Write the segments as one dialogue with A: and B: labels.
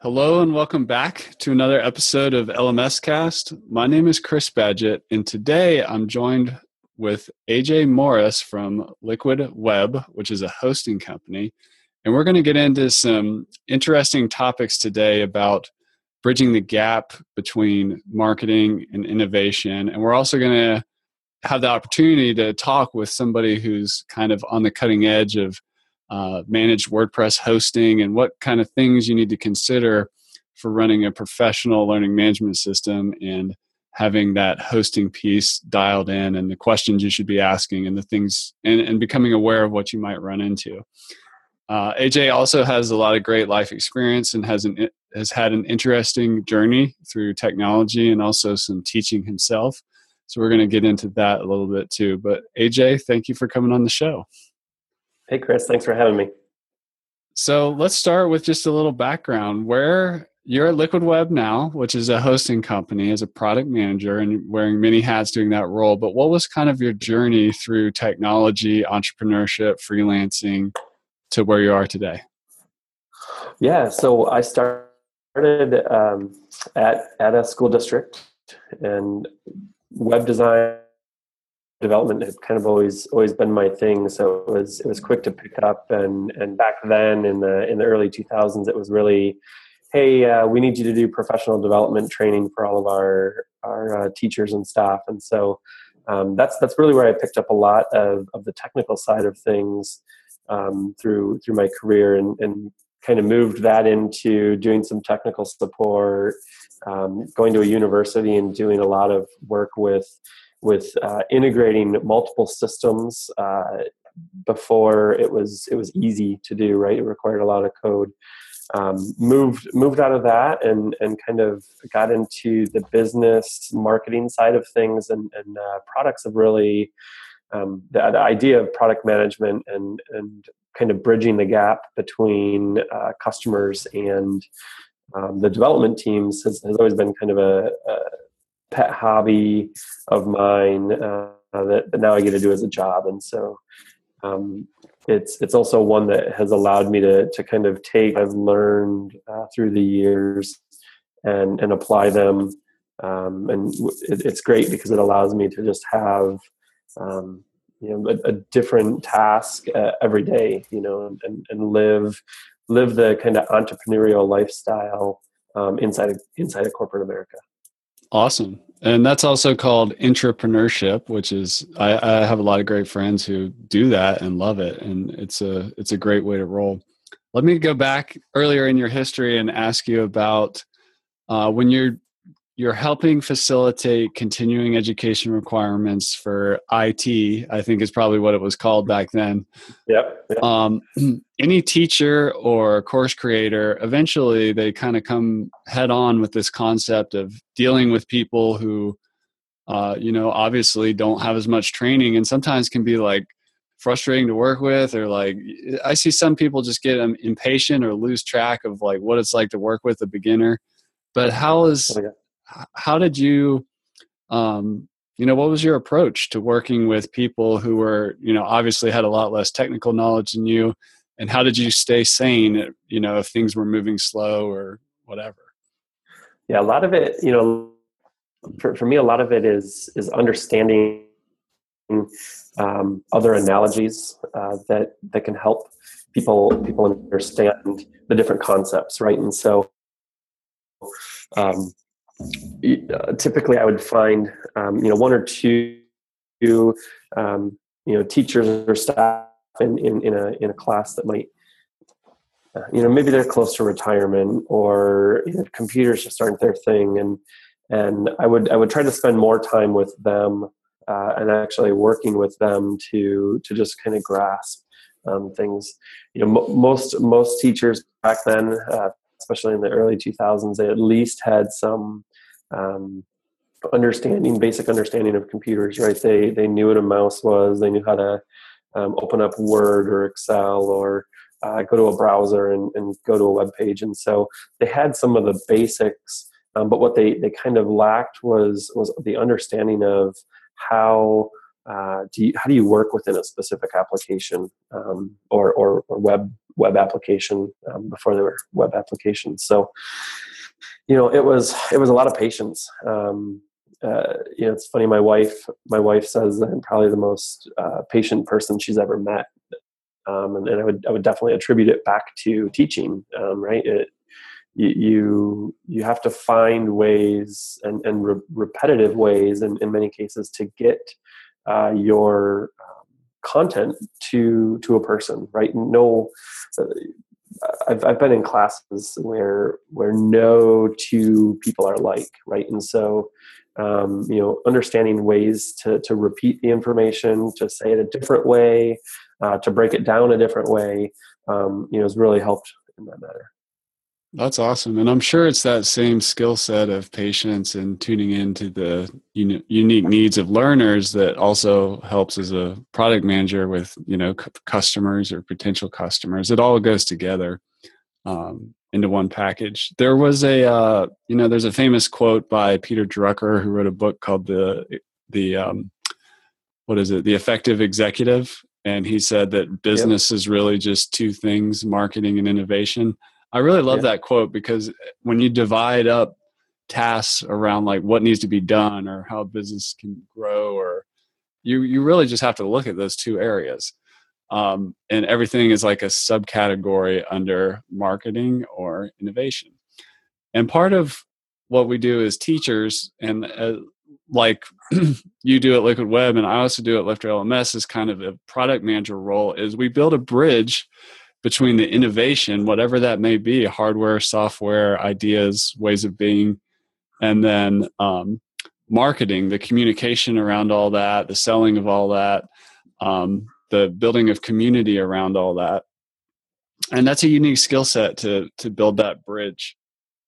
A: Hello and welcome back to another episode of LMS Cast. My name is Chris Badgett, and today I'm joined with AJ Morris from Liquid Web, which is a hosting company. And we're going to get into some interesting topics today about bridging the gap between marketing and innovation. And we're also going to have the opportunity to talk with somebody who's kind of on the cutting edge of uh, managed WordPress hosting and what kind of things you need to consider for running a professional learning management system and having that hosting piece dialed in and the questions you should be asking and the things and, and becoming aware of what you might run into. Uh, AJ also has a lot of great life experience and has an has had an interesting journey through technology and also some teaching himself. So we're going to get into that a little bit too. But AJ, thank you for coming on the show.
B: Hey, Chris, thanks for having me.
A: So let's start with just a little background. Where you're at Liquid Web now, which is a hosting company, as a product manager and wearing many hats doing that role. But what was kind of your journey through technology, entrepreneurship, freelancing to where you are today?
B: Yeah, so I started um, at at a school district, and web design development had kind of always always been my thing. So it was it was quick to pick up. And and back then in the in the early 2000s it was really hey uh, we need you to do professional development training for all of our our uh, teachers and staff. And so um, that's that's really where I picked up a lot of, of the technical side of things um, through through my career and, and kind of moved that into doing some technical support um, going to a university and doing a lot of work with with uh, integrating multiple systems uh, before it was it was easy to do. Right, it required a lot of code. Um, moved moved out of that and and kind of got into the business marketing side of things and and uh, products have really um, the, the, idea of product management and and kind of bridging the gap between uh, customers and um, the development teams has, has always been kind of a, a pet hobby of mine uh, that, now I get to do as a job, and so um, it's it's also one that has allowed me to to kind of take I've learned uh, through the years and and apply them, um, and it, it's great because it allows me to just have um, you know a, a different task uh, every day, you know, and, and live live the kind of entrepreneurial lifestyle um, inside of, inside of corporate America.
A: Awesome. And that's also called entrepreneurship, which is I, I, have a lot of great friends who do that and love it, and it's a it's a great way to roll. Let me go back earlier in your history and ask you about uh, when you're you're helping facilitate continuing education requirements for IT. I think is probably what it was called back then.
B: Yep. yep.
A: Um, any teacher or course creator, eventually they kind of come head on with this concept of dealing with people who, uh, you know, obviously don't have as much training, and sometimes can be like frustrating to work with, or like I see some people just get impatient or lose track of like what it's like to work with a beginner. But how is oh, how did you um, you know what was your approach to working with people who were you know obviously had a lot less technical knowledge than you and how did you stay sane you know if things were moving slow or whatever?
B: Yeah a lot of it you know for, for me a lot of it is is understanding um, other analogies uh, that that can help people people understand the different concepts right? And so um, uh, typically I would find um, you know one or two um, you know teachers or staff in, in, in a in a class that might uh, you know maybe they're close to retirement or you know, computers just aren't their thing and and I would I would try to spend more time with them uh, and actually working with them to to just kind of grasp um, things. You know m- most most teachers back then uh, especially in the early 2000s, they at least had some um, understanding, basic understanding of computers, right? They they knew what a mouse was, they knew how to um, open up Word or Excel or uh, go to a browser and, and, go to a web page, and so they had some of the basics. Um, but what they they kind of lacked was was the understanding of how uh, do you, how do you work within a specific application um, or, or, or web web application um, before there were web applications. So, you know, it was it was a lot of patience. Um, uh, you know, it's funny. My wife, my wife says I'm probably the most uh, patient person she's ever met, um, and, and, I would I would definitely attribute it back to teaching. Um, right, it, you you have to find ways and, and re- repetitive ways, in, in many cases, to get uh, your um, content to to a person. Right, no. I've, I've been in classes where where no two people are like right? And so um, you know understanding ways to to repeat the information to say it a different way uh, to break it down a different way um, you know has really helped in that matter
A: that's awesome and i'm sure it's that same skill set of patience and tuning into the uni- unique needs of learners that also helps as a product manager with you know c- customers or potential customers it all goes together um, into one package. There was a uh, you know there's a famous quote by Peter Drucker who wrote a book called the the um, what is it the effective executive and he said that business yep. is really just two things marketing and innovation i really love that quote because when you divide up tasks around like what needs to be done or how business can grow or you you really just have to look at those two areas. Um, and everything is like a subcategory under marketing or innovation. And part of what we do as teachers and uh, like you do at liquid web and i also do at lifter lms is kind of a product manager role is we build a bridge between the innovation whatever that may be hardware software ideas ways of being and then um, marketing the communication around all that the selling of all that um, the building of community around all that. And that's a unique skill set to to build that bridge.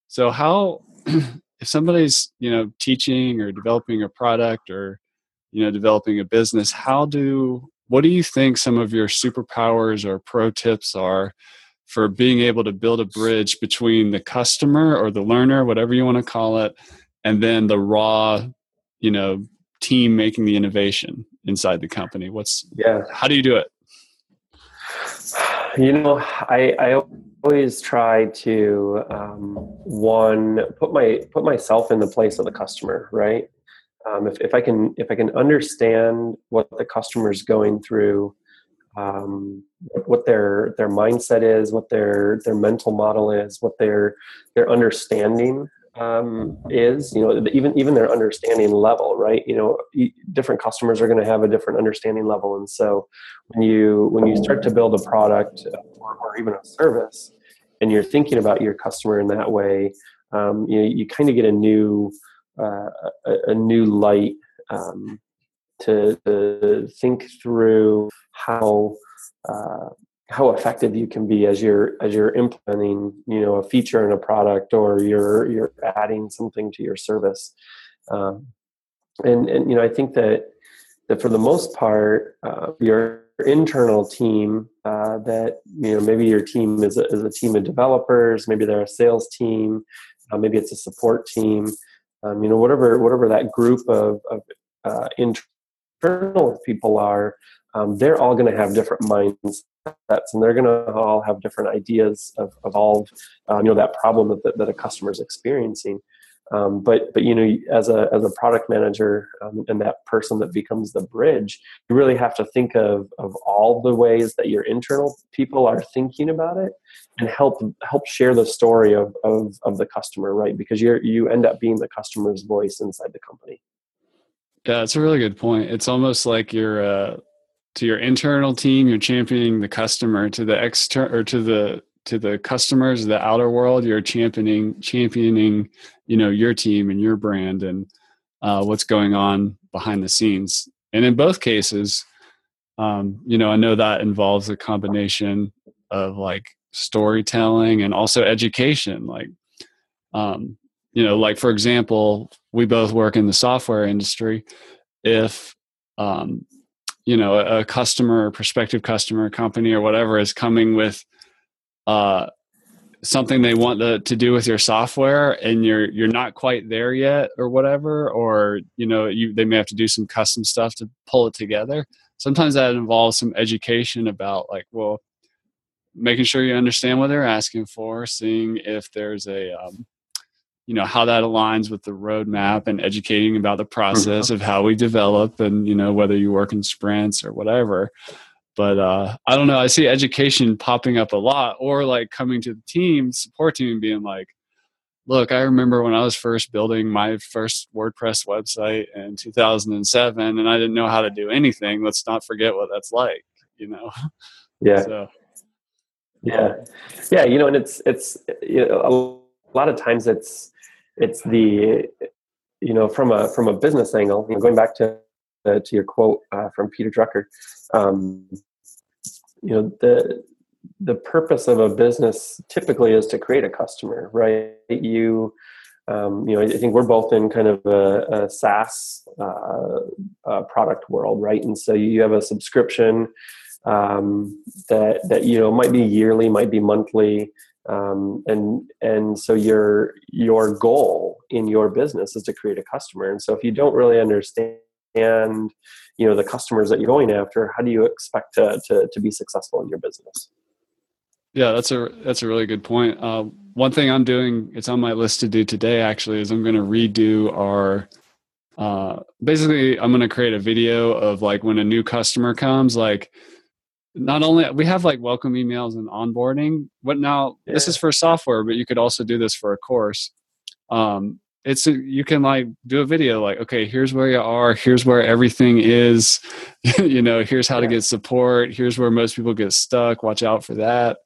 A: So how if somebody's you know teaching or developing a product or you know developing a business how do what do you think some of your superpowers or pro tips are for being able to build a bridge between the customer or the learner whatever you want to call it and then the raw you know team making the innovation inside the company? What's yeah. how do you do it?
B: You know i i always try to um, one put my put myself in the place of the customer right um, if, if i can if i can understand what the customer is going through um, what their their mindset is what their their mental model is what their their understanding um, is you know even even their understanding level right? You know different customers are going to have a different understanding level. And so when you when you start to build a product or, or even a service and you're thinking about your customer in that way um, you know you kind of get a new uh, a, a, new light um, to, to, think through how uh, how effective you can be as you're as you're implementing you know a feature in a product or you're you're adding something to your service. Um, and and you know i think that that for the most part uh, your internal team uh, that you know maybe your team is a, is a team of developers maybe they're a sales team uh, maybe it's a support team um, you know whatever whatever that group of, of uh, internal people are um, they're all going to have different minds and they're going to all have different ideas of, of all um, you know that problem that, that a customer is experiencing um, but but you know as a as a product manager um, and that person that becomes the bridge you really have to think of of all the ways that your internal people are thinking about it and help help share the story of of, of the customer right? Because you're you end up being the customer's voice inside the company.
A: Yeah it's a really good point. It's almost like you're uh to your internal team you're championing the customer. To the external or to the to the customers the outer world you're championing championing you know your team and your brand and uh, what's going on behind the scenes. And in both cases um, you know i know that involves a combination of like storytelling and also education like um, you know like for example we both work in the software industry. If um, you know a customer or prospective customer company or whatever is coming with uh, something they want to, to do with your software and you're you're not quite there yet or whatever or you know you they may have to do some custom stuff to pull it together sometimes that involves some education about like well making sure you understand what they're asking for, seeing if there's a um, you know how that aligns with the roadmap and educating about the process mm-hmm. of how we develop and you know whether you work in sprints or whatever but uh, i don't know i see education popping up a lot or like coming to the team support team being like look i remember when i was first building my first wordpress website in 2007 and i didn't know how to do anything let's not forget what that's like you know?
B: Yeah. So. yeah. Yeah you know and it's it's you know, a lot of times it's it's the you know from a from a business angle you know going back to uh, to your quote uh, from peter drucker um, you know the the purpose of a business typically is to create a customer right? You um, you know i think we're both in kind of a, a saas uh, uh, product world right? And so you have a subscription um, that that you know might be yearly might be monthly um, and and so your your goal in your business is to create a customer. And so if you don't really understand you know the customers that you're going after how do you expect to to, to be successful in your business?
A: Yeah that's a that's a really good point. Uh, one thing i'm doing it's on my list to do today actually is i'm going to redo our uh, basically i'm going to create a video of like when a new customer comes like not only we have like welcome emails and onboarding but now yeah. this is for software but you could also do this for a course. Um it's a, you can like do a video like okay here's where you are here's where everything is you know here's how yeah. to get support here's where most people get stuck watch out for that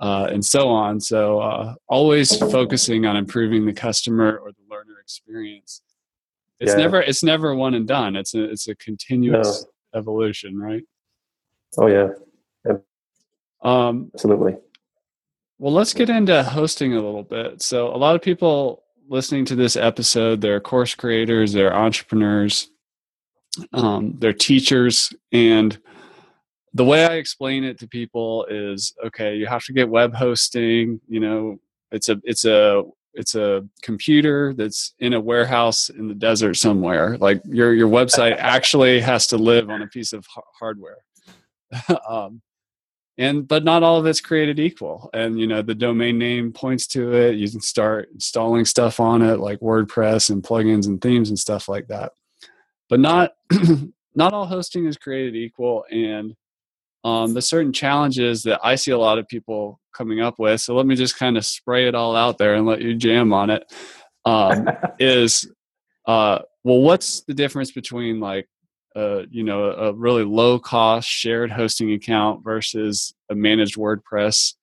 A: uh, and so on so uh, always focusing on improving the customer or the learner experience it's yeah. never it's never one and done it's a it's a continuous no. evolution right
B: oh yeah um, Absolutely.
A: Well, let's get into hosting a little bit. So, a lot of people listening to this episode, they're course creators, they're entrepreneurs, um, they're teachers, and the way I explain it to people is, okay, you have to get web hosting. You know, it's a it's a it's a computer that's in a warehouse in the desert somewhere. Like your your website actually has to live on a piece of hardware. um, and but not all of it's created equal. And you know the domain name points to it. You can start installing stuff on it like wordpress and plugins and themes and stuff like that. But not not all hosting is created equal. And um, the certain challenges that i see a lot of people coming up with. So let me just kind of spray it all out there and let you jam on it. Um, is uh, well what's the difference between like a you know a really low cost shared hosting account versus a managed WordPress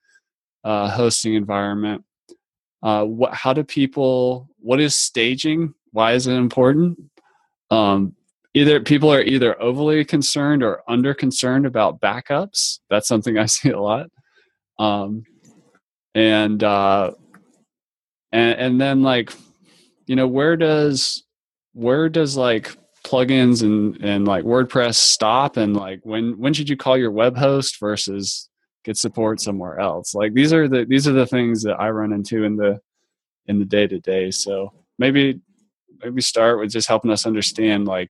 A: uh, hosting environment. Uh, what, how do people? What is staging? Why is it important? Um, either people are either overly concerned or under concerned about backups. That's something I see a lot. Um, and uh, and and then like you know where does where does like plugins and and like WordPress stop and like when when should you call your web host versus get support somewhere else? Like these are the these are the things that I run into in the in the day to day. So maybe maybe start with just helping us understand like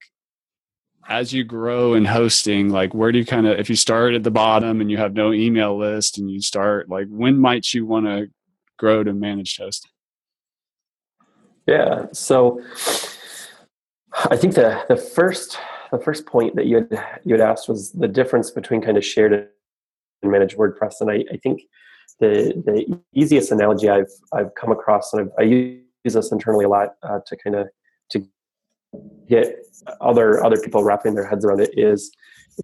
A: as you grow in hosting like where do you kind of if you start at the bottom and you have no email list and you start like when might you want to grow to managed hosting
B: yeah so I think the the first the first point that you had you had asked was the difference between kind of shared and managed WordPress, and I, I think the the easiest analogy I've I've come across, and I've, i use this internally a lot uh, to kind of to get other other people wrapping their heads around it is,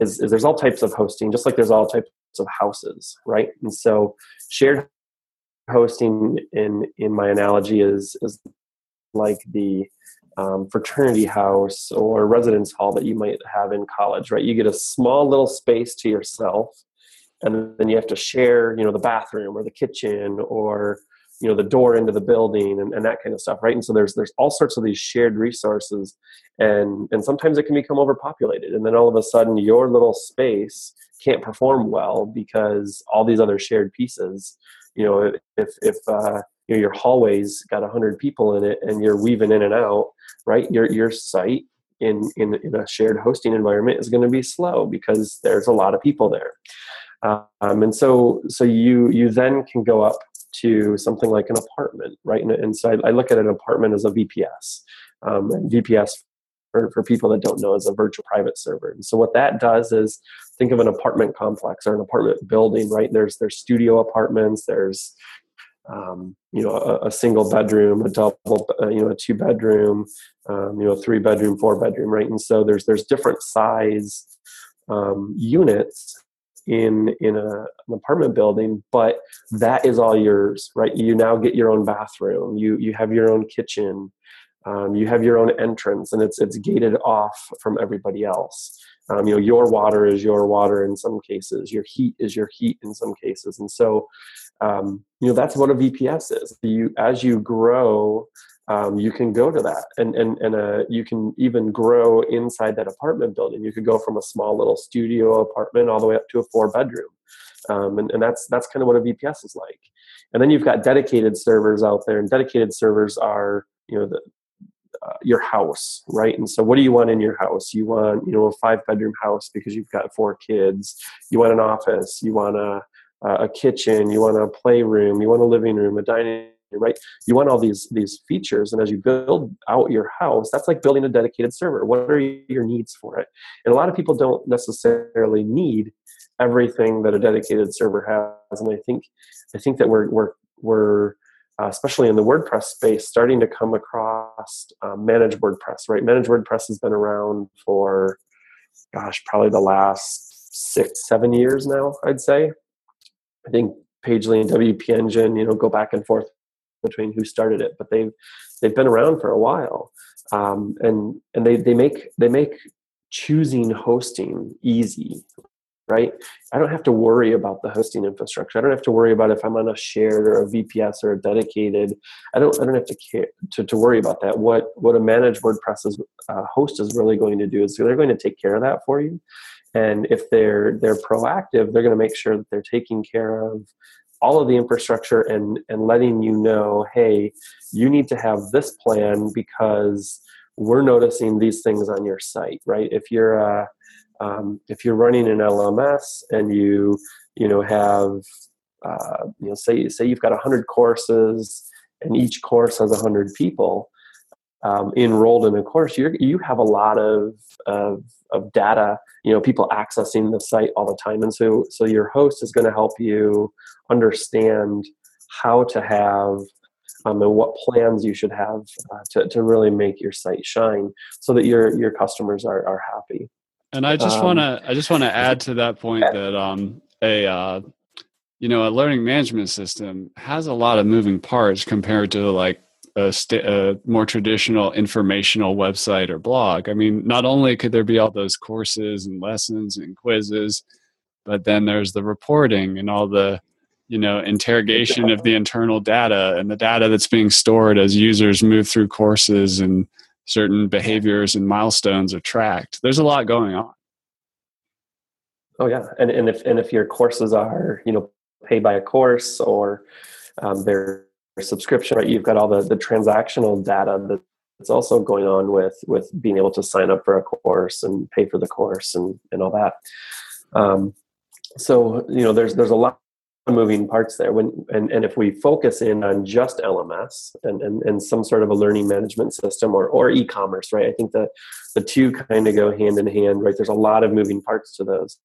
B: is is there's all types of hosting, just like there's all types of houses, right? And so shared hosting in in my analogy is is like the um, fraternity house or residence hall that you might have in college, right? You get a small little space to yourself, and then you have to share, you know, the bathroom or the kitchen or you know the door into the building and, and that kind of stuff right and so there's there's all sorts of these shared resources and and sometimes it can become overpopulated and then all of a sudden your little space can't perform well because all these other shared pieces you know if if uh, you know, your hallways got 100 people in it and you're weaving in and out right your your site in in, in a shared hosting environment is going to be slow because there's a lot of people there Um, and so so you you then can go up to something like an apartment, right? And, and so I, I, look at an apartment as a VPS. Um, VPS for, for people that don't know is a virtual private server. And so what that does is think of an apartment complex or an apartment building, right? There's there's studio apartments, there's um, you know a, a, single bedroom, a double, uh, you know a two bedroom, um, you know three bedroom, four bedroom, right? And so there's there's different size um, units in in a, an apartment building but that is all yours right? You now get your own bathroom. You you have your own kitchen. Um, you have your own entrance and it's it's gated off from everybody else. Um, you know your water is your water in some cases. Your heat is your heat in some cases. And so um, you know that's what a vps is. You as you grow um, you can go to that. And and and uh, you can even grow inside that apartment building. You could go from a small little studio apartment all the way up to a four bedroom. Um, and, and that's that's kind of what a vps is like. And then you've got dedicated servers out there and dedicated servers are you know the uh, your house right? And so what do you want in your house? You want you know a five bedroom house because you've got four kids. You want an office. You want a a kitchen you want a playroom you want a living room a dining room, right? You want all these these features and as you build out your house that's like building a dedicated server. What are your needs for it? And a lot of people don't necessarily need everything that a dedicated server has and i think i think that we're we're we're uh, especially in the wordpress space starting to come across um, managed wordpress right? Managed wordpress has been around for gosh probably the last six seven years now i'd say i think pagely and wp engine you know go back and forth between who started it, but they've they've been around for a while, um, and and they they make they make choosing hosting easy, right? I don't have to worry about the hosting infrastructure. I don't have to worry about if I'm on a shared or a VPS or a dedicated. I don't I don't have to care to, to worry about that. What what a managed WordPress uh, host is really going to do is they're going to take care of that for you. And if they're they're proactive, they're going to make sure that they're taking care of all of the infrastructure and and letting you know hey you need to have this plan because we're noticing these things on your site right? If you're uh, um, if you're running an lms and you you know have uh, you know say say you've got 100 courses and each course has 100 people um, enrolled in a course, you you have a lot of, of, of data. You know, people accessing the site all the time, and so so your host is going to help you understand how to have um, and what plans you should have uh, to to really make your site shine, so that your your customers are are happy.
A: And I just um, want to I just want to add to that point that um, a uh, you know a learning management system has a lot of moving parts compared to like a, st- a, more traditional informational website or blog. I mean, not only could there be all those courses and lessons and quizzes, but then there's the reporting and all the you know interrogation of the internal data and the data that's being stored as users move through courses and certain behaviors and milestones are tracked. There's a lot going on.
B: Oh yeah, and and if and if your courses are you know paid by a course or um, they're subscription, right? You've got all the, the transactional data that's also going on with with being able to sign up for a course and pay for the course and, and all that. Um, so you know, there's there's a lot of moving parts there. When and, and if we focus in on just LMS and, and, and some sort of a learning management system or or e-commerce, right? I think the the two kind of go hand in hand, right? There's a lot of moving parts to those.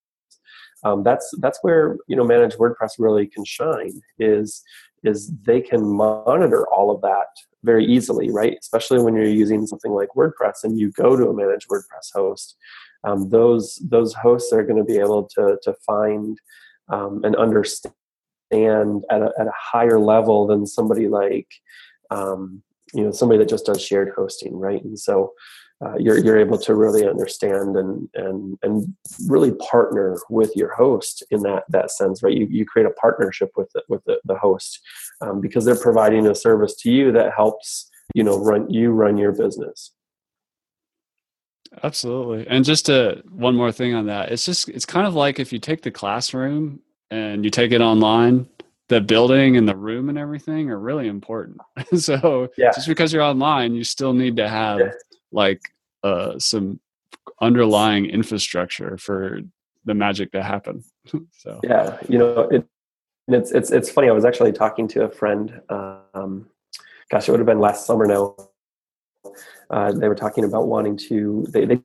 B: Um, that's that's where you know managed WordPress really can shine. Is is they can monitor all of that very easily, right? Especially when you're using something like WordPress and you go to a managed WordPress host. Um, those those hosts are going to be able to to find um, and understand at a, at a higher level than somebody like um, you know somebody that just does shared hosting, right? And so uh, you're you're able to really understand and and and really partner with your host in that that sense, right? You you create a partnership with the, with the, the host um, because they're providing a service to you that helps you know run you run your business.
A: Absolutely, and just to one more thing on that, it's just it's kind of like if you take the classroom and you take it online the building and the room and everything are really important. so yeah. just because you're online, you still need to have yeah like uh, some underlying infrastructure for the magic to happen. so
B: yeah, you know, it, it's it's it's funny. I was actually talking to a friend. Um, gosh, it would have been last summer now. Uh, they were talking about wanting to they, they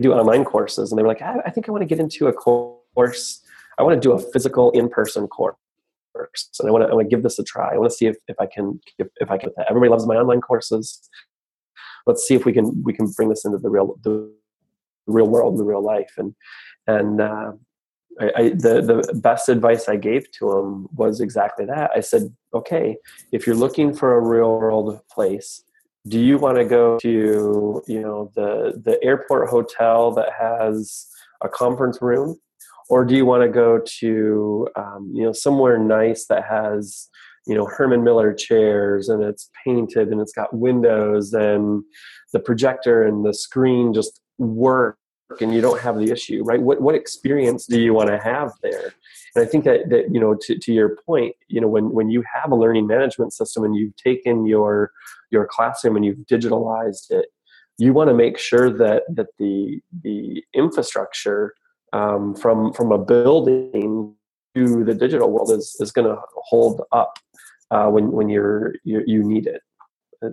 B: do online courses, and they were like, I, I think I want to get into a course. I want to do a physical in person course and I want to I want to give this a try. I want to see if, if I can if, if I can. Everybody loves my online courses. Let's see if we can we can bring this into the real the real world, the real life, and and uh, I, I, the the best advice I gave to him was exactly that. I said, okay, if you're looking for a real world place, do you want to go to you know the the airport hotel that has a conference room or do you want to go to um, you know somewhere nice that has you know Herman Miller chairs and it's painted and it's got windows and the projector and the screen just work and you don't have the issue right? What what experience do you want to have there? And i think that, that you know to, to your point you know when when you have a learning management system and you've taken your your classroom and you've digitalized it you want to make sure that that the the infrastructure um, from from a building the digital world is is going to hold up uh, when when you're you, you need it.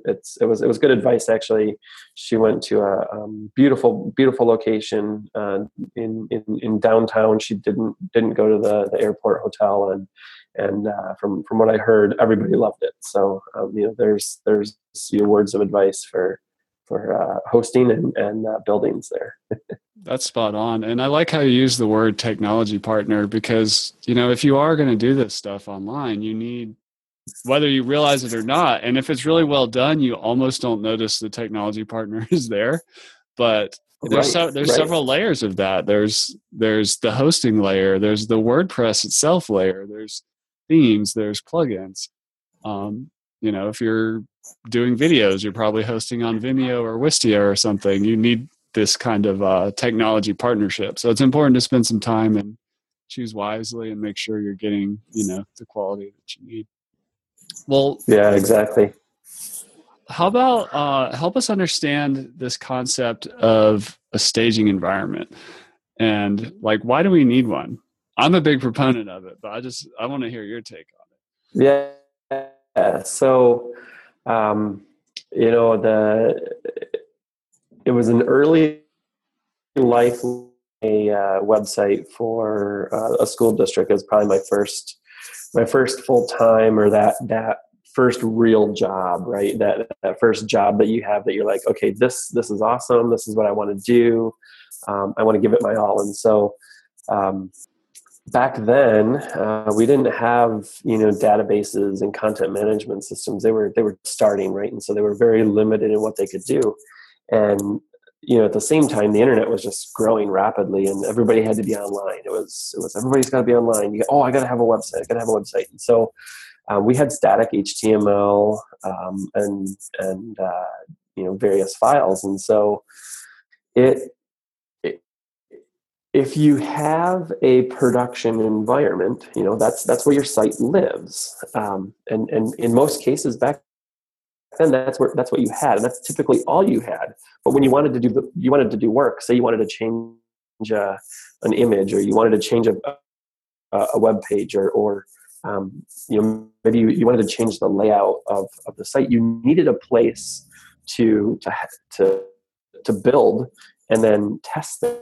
B: It's it was it was good advice actually. She went to a um, beautiful beautiful location uh, in, in in downtown. She didn't didn't go to the the airport hotel and and uh, from from what I heard, everybody loved it. So um, you know, there's there's your words of advice for for uh, hosting and, and uh, buildings there.
A: That's spot on. And I like how you use the word technology partner because, you know, if you are going to do this stuff online, you need, whether you realize it or not, and if it's really well done, you almost don't notice the technology partner is there. But there's right, so, there's right. several layers of that. There's there's the hosting layer, there's the WordPress itself layer, there's themes, there's plugins. Um, you know, if you're doing videos. You're probably hosting on Vimeo or Wistia or something. You need this kind of uh, technology partnership. So it's important to spend some time and choose wisely and make sure you're getting, you know, the quality that you need. Well,
B: yeah, exactly.
A: How about uh, help us understand this concept of a staging environment and like why do we need one? I'm a big proponent of it, but I just I want to hear your take on
B: it. Yeah. So um, you know the it was an early life a uh, website for uh, a school district. Was probably my first my first full time or that that first real job, right? That that first job that you have that you're like, okay, this this is awesome. This is what I want to do. Um, I want to give it my all. And so um, back then uh, we didn't have you know databases and content management systems. They were they were starting right? And so they were very limited in what they could do. And you know at the same time the internet was just growing rapidly and everybody had to be online. It was it was everybody's got to be online. You, oh i got to have a website i got to have a website. And so uh, we had static html um, and and uh, you know various files. And so it if you have a production environment, you know that's that's where your site lives, um, and and in most cases back then that's where that's what you had, and that's typically all you had. But when you wanted to do you wanted to do work, say you wanted to change uh, an image, or you wanted to change a a web page, or or um, you know maybe you, you wanted to change the layout of, of the site, you needed a place to to to to build and then test them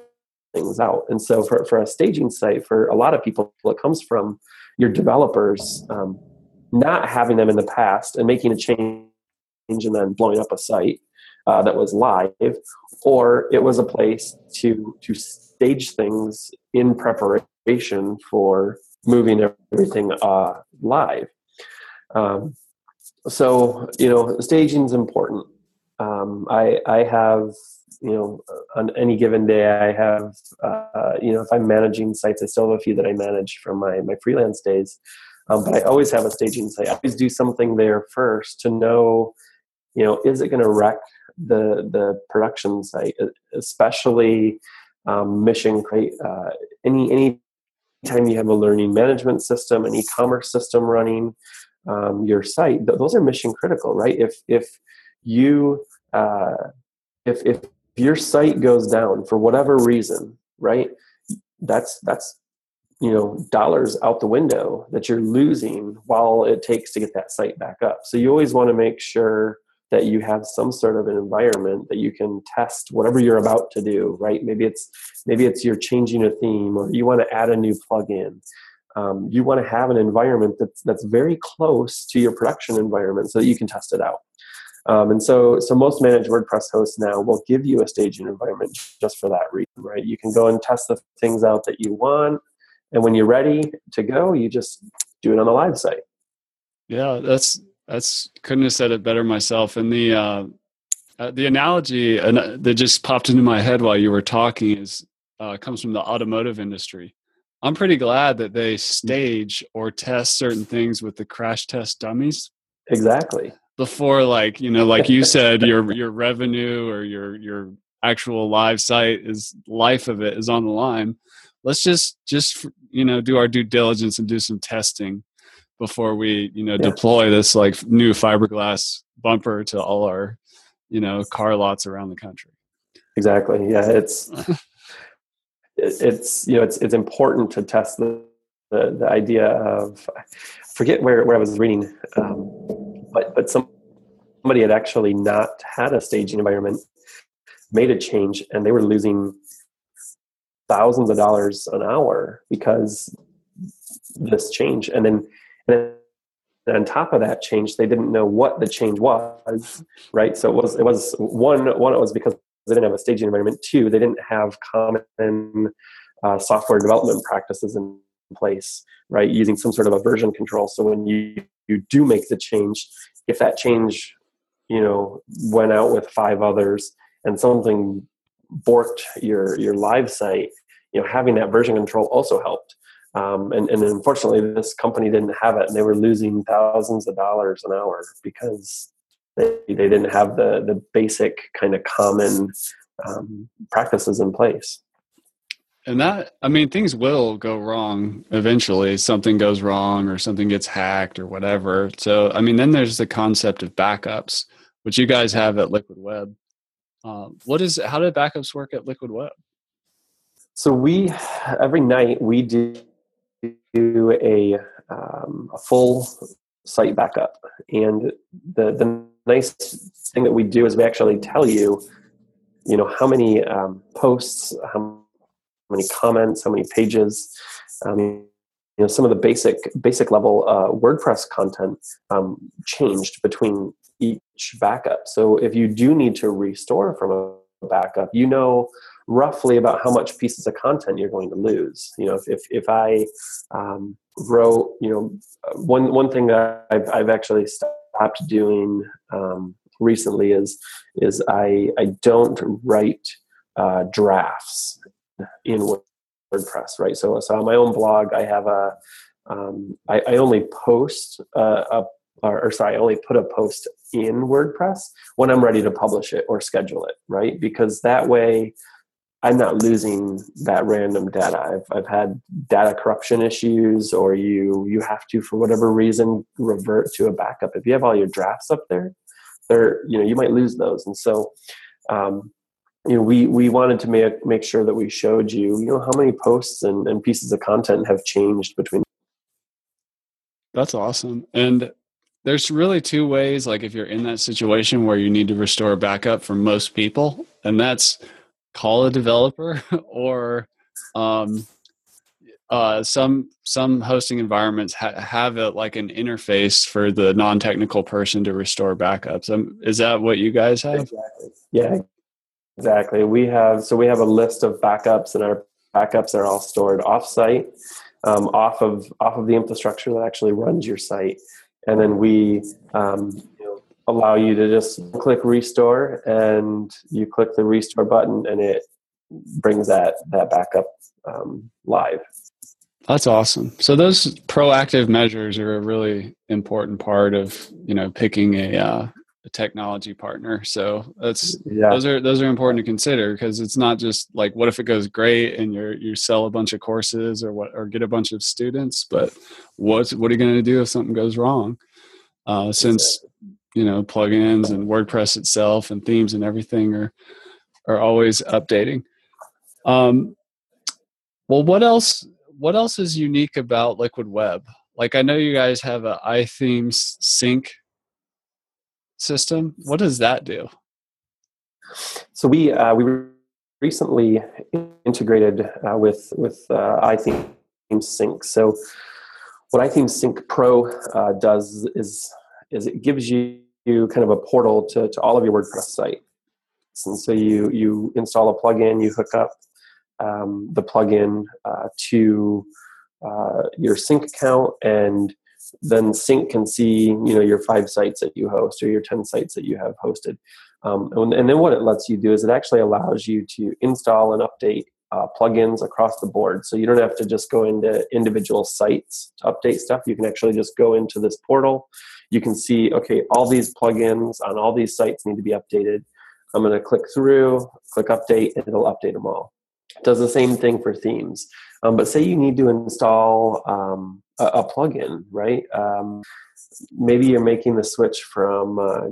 B: things out. And so for, for a staging site, for a lot of people, it comes from your developers um, not having them in the past and making a change and then blowing up a site uh, that was live, or it was a place to to stage things in preparation for moving everything uh, live. Um, so you know, staging is important. Um, I I have you know on any given day i have uh, you know if i'm managing sites i still have a few that i manage from my my freelance days. Um, but i always have a staging site. I always do something there first to know you know is it going to wreck the the production site especially um, mission create uh, any any time you have a learning management system an e-commerce system running um, your site th- those are mission critical right? If if you uh, if if your site goes down for whatever reason, right? that's that's you know dollars out the window that you're losing while it takes to get that site back up. So you always want to make sure that you have some sort of an environment that you can test whatever you're about to do right? Maybe it's maybe it's you're changing a theme or you want to add a new plugin. Um, you want to have an environment that's that's very close to your production environment so that you can test it out um, and so, so most managed WordPress hosts now will give you a staging environment just for that reason, right? You can go and test the things out that you want, and when you're ready to go, you just do it on the live site.
A: Yeah, that's that's couldn't have said it better myself. And the uh, uh, the analogy that just popped into my head while you were talking is uh, comes from the automotive industry. I'm pretty glad that they stage or test certain things with the crash test dummies.
B: Exactly.
A: Before, like you know, like you said, your your revenue or your your actual live site is life of it is on the line. Let's just just you know do our due diligence and do some testing before we you know yeah. deploy this like new fiberglass bumper to all our you know car lots around the country.
B: Exactly. Yeah it's it's you know it's it's important to test the the, the idea of I forget where, where I was reading um, but but some somebody had actually not had a staging environment made a change and they were losing thousands of dollars an hour because this change. And then and then on top of that change they didn't know what the change was right? So it was it was one one it was because they didn't have a staging environment. Two they didn't have common uh, software development practices in place right using some sort of a version control so when you you do make the change if that change you know went out with five others and something borked your your live site, you know, having that version control also helped. Um, and, and unfortunately, this company didn't have it, and they were losing thousands of dollars an hour because they, they didn't have the the basic kind of common um, practices in place.
A: And that, I mean, things will go wrong eventually. Something goes wrong, or something gets hacked, or whatever. So, I mean, then there's the concept of backups, which you guys have at Liquid Web. Um, what is how do backups work at Liquid Web?
B: So we every night we do a, um, a full site backup, and the the nice thing that we do is we actually tell you, you know, how many um, posts, how many comments, how many pages. Um, you know, some of the basic basic level uh, WordPress content um, changed between each backup. So if you do need to restore from a backup, you know roughly about how much pieces of content you're going to lose. You know, if if, if I um, wrote, you know, one one thing that I've, I've actually stopped doing um, recently is is I I don't write uh, drafts in WordPress, right? So so on my own blog, I have a um, I, I only post uh, a or, or, sorry, I only put a post in WordPress when I'm ready to publish it or schedule it, right? Because that way I'm not losing that random data. I've, I've had data corruption issues or you, you have to, for whatever reason, revert to a backup. If you have all your drafts up there, there, you know, you might lose those. And so, um, you know, we, we wanted to make, make sure that we showed you, you know, how many posts and, and pieces of content have changed between
A: that's awesome. And there's really two ways like if you're in that situation where you need to restore a backup for most people and that's call a developer or um, uh, some some hosting environments ha- have it like an interface for the non-technical person to restore backups. Um, is that what you guys have?
B: Exactly. Yeah exactly. We have so we have a list of backups and our backups are all stored off-site um, off of off of the infrastructure that actually runs your site. And then we um, you know, allow you to just click restore and you click the restore button and it brings that that backup um, live.
A: That's awesome. So those proactive measures are a really important part of you know picking a, uh, a technology partner so that's yeah. those are those are important to consider because it's not just like what if it goes great and you you sell a bunch of courses or what or get a bunch of students but what's what are you going to do if something goes wrong uh, since you know plugins and wordpress itself and themes and everything are are always updating um, Well, what else? What else is unique about Liquid Web? Like, I know you guys have a iThemes sync system. What does that do?
B: So we uh, we recently integrated uh, with with uh, iThemes Sync. So what iThemes Sync Pro uh, does is is it gives you, kind of a portal to, to all of your WordPress sites. And so you you install a plugin, you hook up um, the plugin uh, to uh, your sync account and then sync can see you know your five sites that you host or your 10 sites that you have hosted. Um, and, then what it lets you do is it actually allows you to install and update uh, plugins across the board. So you don't have to just go into individual sites to update stuff. You can actually just go into this portal. You can see okay all these plugins on all these sites need to be updated. I'm going to click through click update and it'll update them all. It does the same thing for themes. Um, but say you need to install um, a, a plugin, right? Um, maybe you're making the switch from uh,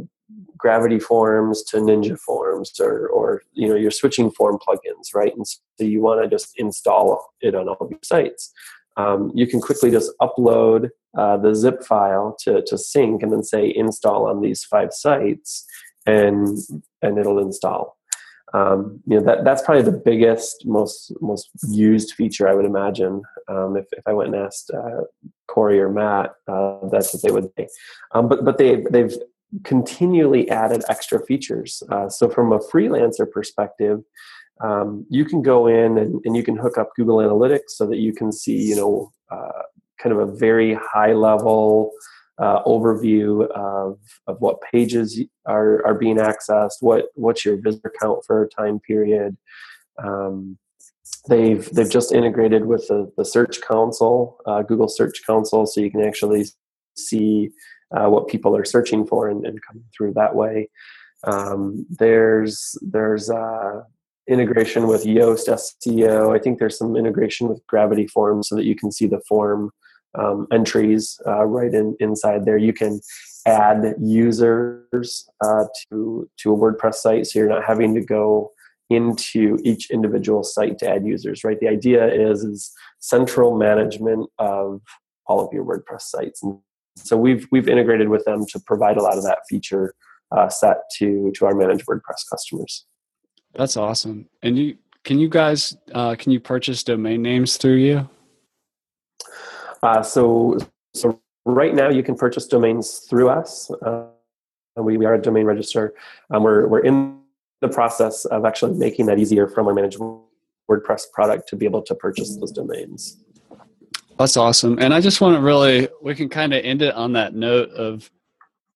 B: Gravity Forms to Ninja Forms, or, or you know you're switching form plugins, right? And so you want to just install it on all your sites. Um, you can quickly just upload uh, the zip file to, to sync and then say install on these five sites and and it'll install um, you know that that's probably the biggest most most used feature i would imagine um, if, if i went and asked uh, corey or matt uh, that's what they would say um, but but they they've continually added extra features uh, so from a freelancer perspective um, you can go in and, and you can hook up google analytics so that you can see you know uh, kind of a very high level uh, overview of, of what pages are, are being accessed, what what's your visitor count for a time period. Um, they've they've just integrated with the, the Search Console, uh, Google Search Console, so you can actually see uh, what people are searching for and, and coming through that way. Um, there's there's uh, integration with Yoast SEO. I think there's some integration with Gravity Forms so that you can see the form um, entries uh, right in, inside there. You can add users uh, to to a WordPress site, so you're not having to go into each individual site to add users. Right. The idea is is central management of all of your WordPress sites, and so we've we've integrated with them to provide a lot of that feature uh, set to to our managed WordPress customers.
A: That's awesome. And you can you guys uh, can you purchase domain names through you?
B: Uh, so, so right now you can purchase domains through us. Uh, we, we are a domain register. Um, we're, we're in the process of actually making that easier from our managed WordPress product to be able to purchase those domains.
A: That's awesome. And I just want to really, we can kind of end it on that note of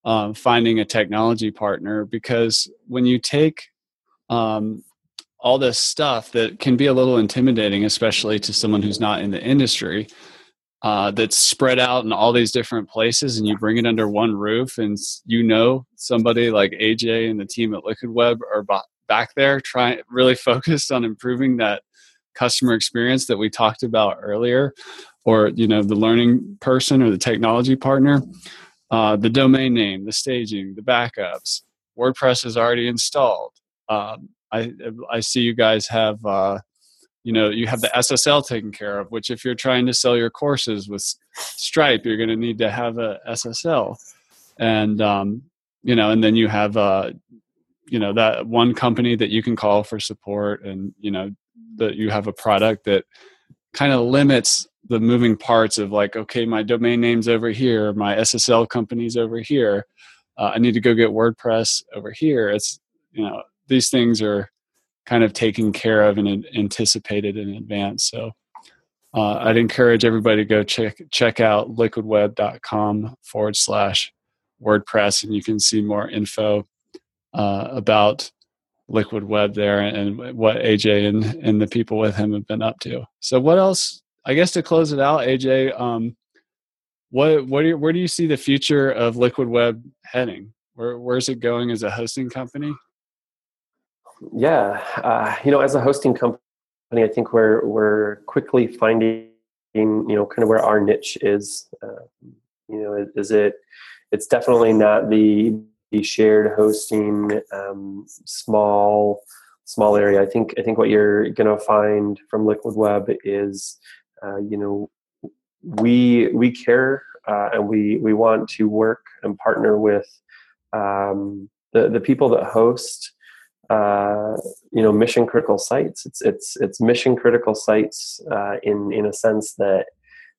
A: um, finding a technology partner because when you take um, all this stuff that can be a little intimidating, especially to someone who's not in the industry, uh, that's spread out in all these different places and you bring it under one roof and you know somebody like aj and the team at liquid web are b- back there trying really focused on improving that customer experience that we talked about earlier or you know the learning person or the technology partner. Uh, the domain name the staging the backups wordpress is already installed. Um, I, I see you guys have uh, you know you have the ssl taken care of which if you're trying to sell your courses with stripe you're going to need to have a ssl and um, you know and then you have uh, you know that one company that you can call for support and you know that you have a product that kind of limits the moving parts of like okay my domain name's over here my ssl company's over here uh, i need to go get wordpress over here. It's you know these things are kind of taken care of and anticipated in advance. So uh, I'd encourage everybody to go check check out liquidweb.com forward slash WordPress, and you can see more info uh, about Liquid Web there and what AJ and, and the people with him have been up to. So, what else? I guess to close it out, AJ, um, what what do you, where do you see the future of Liquid Web heading? Where where's it going as a hosting company?
B: Yeah, uh, you know, as a hosting company, I think we're we're quickly finding, you know, kind of where our niche is. Uh, you know, is it? It's definitely not the the shared hosting, um, small small area. I think I think what you're going to find from Liquid Web is, uh, you know, we we care uh, and we we want to work and partner with um, the the people that host. Uh, you know, mission critical sites. It's it's it's mission critical sites uh, in in a sense that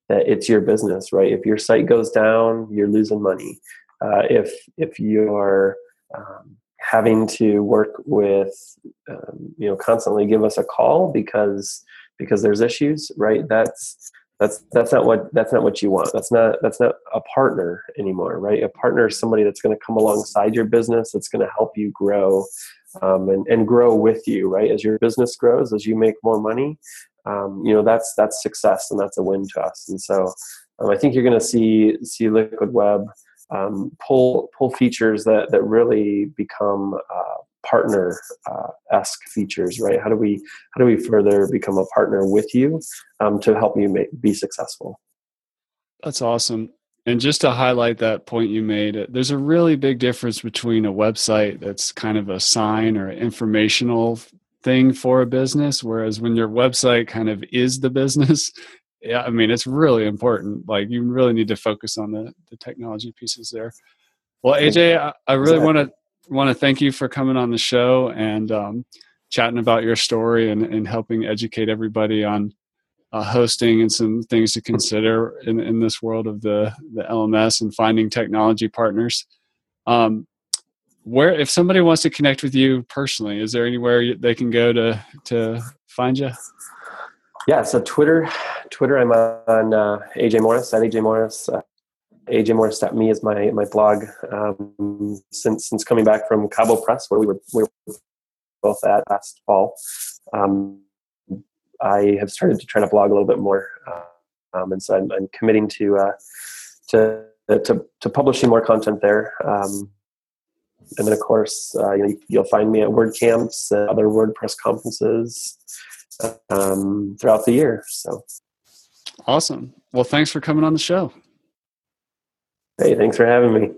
B: that it's your business, right? If your site goes down, you're losing money. Uh, if if you're um, having to work with um, you know constantly give us a call because because there's issues right that's that's that's not what that's not what you want that's not that's not a partner anymore right a partner is somebody that's going to come alongside your business that's going to help you grow um, and, and grow with you right as your business grows as you make more money um, you know that's that's success and that's a win to us and so um, i think you're going to see see liquid web um, pull pull features that that really become uh, partner uh, esque features, right? How do we how do we further become a partner with you um, to help you make, be successful?
A: That's awesome. And just to highlight that point you made, there's a really big difference between a website that's kind of a sign or informational thing for a business, whereas when your website kind of is the business, yeah, I mean, it's really important. Like you really need to focus on the, the technology pieces there. Well, AJ, I, I really want to want to thank you for coming on the show and um, chatting about your story and, and helping educate everybody on uh, hosting and some things to consider in, in this world of the, the LMS and finding technology partners. Um, where, if somebody wants to connect with you personally, is there anywhere they can go to to find you?
B: Yeah, so Twitter, Twitter, I'm on uh, AJ Morris at AJ Morris. Uh, AJMorris.me is my my blog. Um, since since coming back from Cabo Press, where we were we were both at last fall, um, I have started to try to blog a little bit more, uh, um, and so I'm, I'm committing to uh, to, to to publishing more content there. Um, and then, of course, uh, you know, you'll find me at WordCamps and other WordPress conferences um, throughout the year. So
A: awesome. Well, thanks for coming on the show.
B: Hey, thanks for having me.